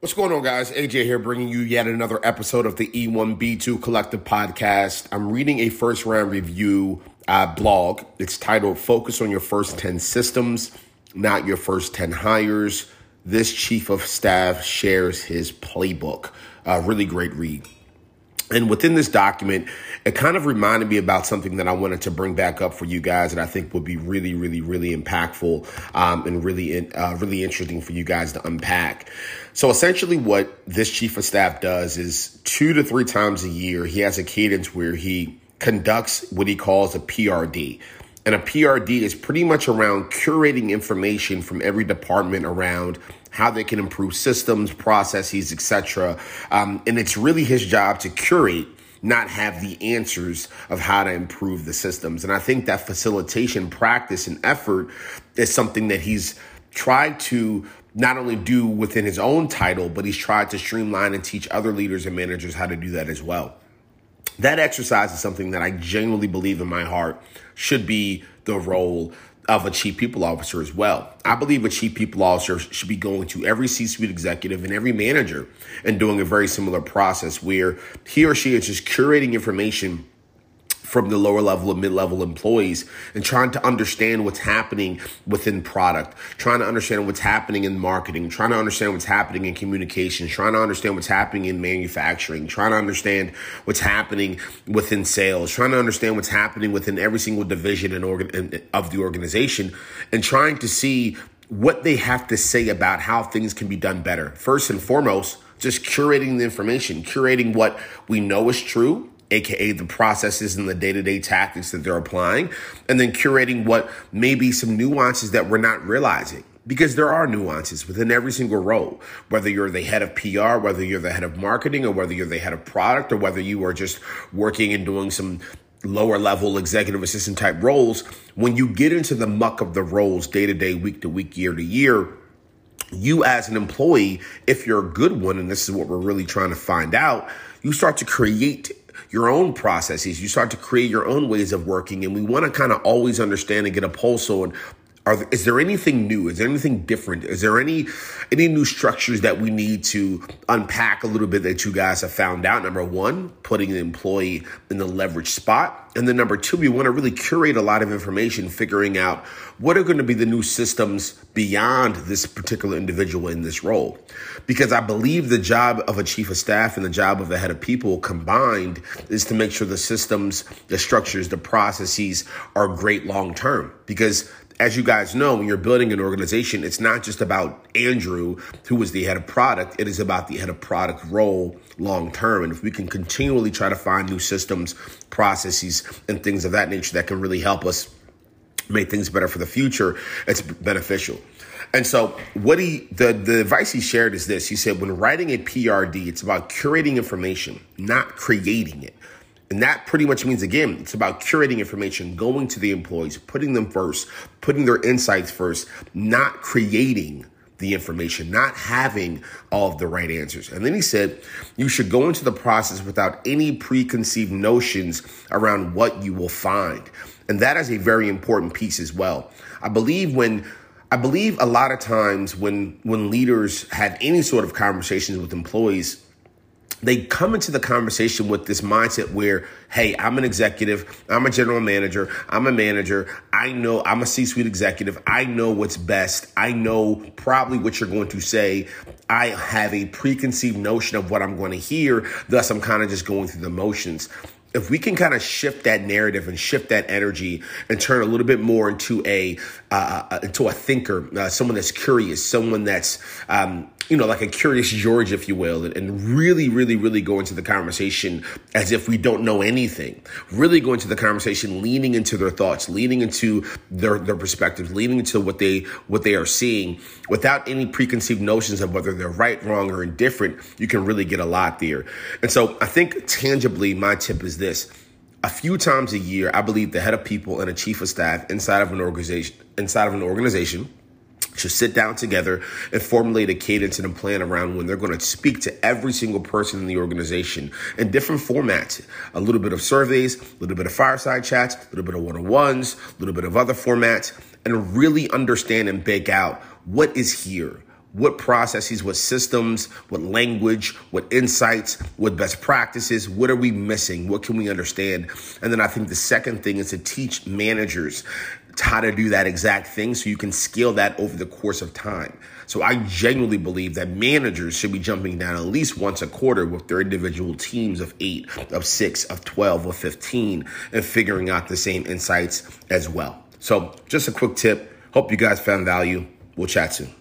What's going on, guys? AJ here, bringing you yet another episode of the E1B2 Collective Podcast. I'm reading a first round review uh, blog. It's titled Focus on Your First 10 Systems, Not Your First 10 Hires. This chief of staff shares his playbook. Uh, really great read. And within this document, it kind of reminded me about something that I wanted to bring back up for you guys that I think would be really, really, really impactful um, and really, uh, really interesting for you guys to unpack. So essentially, what this chief of staff does is two to three times a year, he has a cadence where he conducts what he calls a PRD. And a PRD is pretty much around curating information from every department around how they can improve systems, processes, etc. Um, and it's really his job to curate not have the answers of how to improve the systems. And I think that facilitation practice and effort is something that he's tried to not only do within his own title, but he's tried to streamline and teach other leaders and managers how to do that as well. That exercise is something that I genuinely believe in my heart should be the role of a chief people officer as well. I believe a chief people officer should be going to every C suite executive and every manager and doing a very similar process where he or she is just curating information from the lower level and mid level employees and trying to understand what's happening within product, trying to understand what's happening in marketing, trying to understand what's happening in communications, trying to understand what's happening in manufacturing, trying to understand what's happening within sales, trying to understand what's happening within every single division and organ of the organization, and trying to see what they have to say about how things can be done better. First and foremost, just curating the information, curating what we know is true aka the processes and the day-to-day tactics that they're applying and then curating what may be some nuances that we're not realizing. Because there are nuances within every single role whether you're the head of pr whether you're the head of marketing or whether you're the head of product or whether you are just working and doing some lower level executive assistant type roles. When you get into the muck of the roles day to day week to week year to year you as an employee if you're a good one and this is what we're really trying to find out you start to create your own processes. You start to create your own ways of working. And we want to kind of always understand and get a pulse on are, is there anything new? Is there anything different? Is there any any new structures that we need to unpack a little bit that you guys have found out? Number one, putting the employee in the leverage spot. And then number two, we want to really curate a lot of information, figuring out what are going to be the new systems beyond this particular individual in this role. Because I believe the job of a chief of staff and the job of the head of people combined is to make sure the systems, the structures, the processes are great long term. Because as you guys know, when you're building an organization, it's not just about Andrew, who was the head of product. It is about the head of product role long term. And if we can continually try to find new systems, processes, and things of that nature that can really help us make things better for the future, it's beneficial. And so what he the the advice he shared is this. He said when writing a PRD, it's about curating information, not creating it. And that pretty much means, again, it's about curating information, going to the employees, putting them first, putting their insights first, not creating the information, not having all of the right answers. And then he said, you should go into the process without any preconceived notions around what you will find. And that is a very important piece as well. I believe when I believe a lot of times when when leaders have any sort of conversations with employees, they come into the conversation with this mindset where, hey, I'm an executive, I'm a general manager, I'm a manager, I know I'm a C suite executive, I know what's best, I know probably what you're going to say. I have a preconceived notion of what I'm going to hear, thus, I'm kind of just going through the motions if we can kind of shift that narrative and shift that energy and turn a little bit more into a uh, uh, into a thinker, uh, someone that's curious, someone that's um, you know like a curious George, if you will, and really, really, really go into the conversation as if we don't know anything. Really go into the conversation, leaning into their thoughts, leaning into their their perspectives, leaning into what they what they are seeing, without any preconceived notions of whether they're right, wrong, or indifferent. You can really get a lot there. And so I think tangibly, my tip is this. A few times a year, I believe the head of people and a chief of staff inside of an organization inside of an organization should sit down together and formulate a cadence and a plan around when they're going to speak to every single person in the organization in different formats. A little bit of surveys, a little bit of fireside chats, a little bit of one on ones, a little bit of other formats, and really understand and bake out what is here what processes, what systems, what language, what insights, what best practices, what are we missing? What can we understand? And then I think the second thing is to teach managers how to do that exact thing so you can scale that over the course of time. So I genuinely believe that managers should be jumping down at least once a quarter with their individual teams of eight, of six, of 12, of 15, and figuring out the same insights as well. So just a quick tip. Hope you guys found value. We'll chat soon.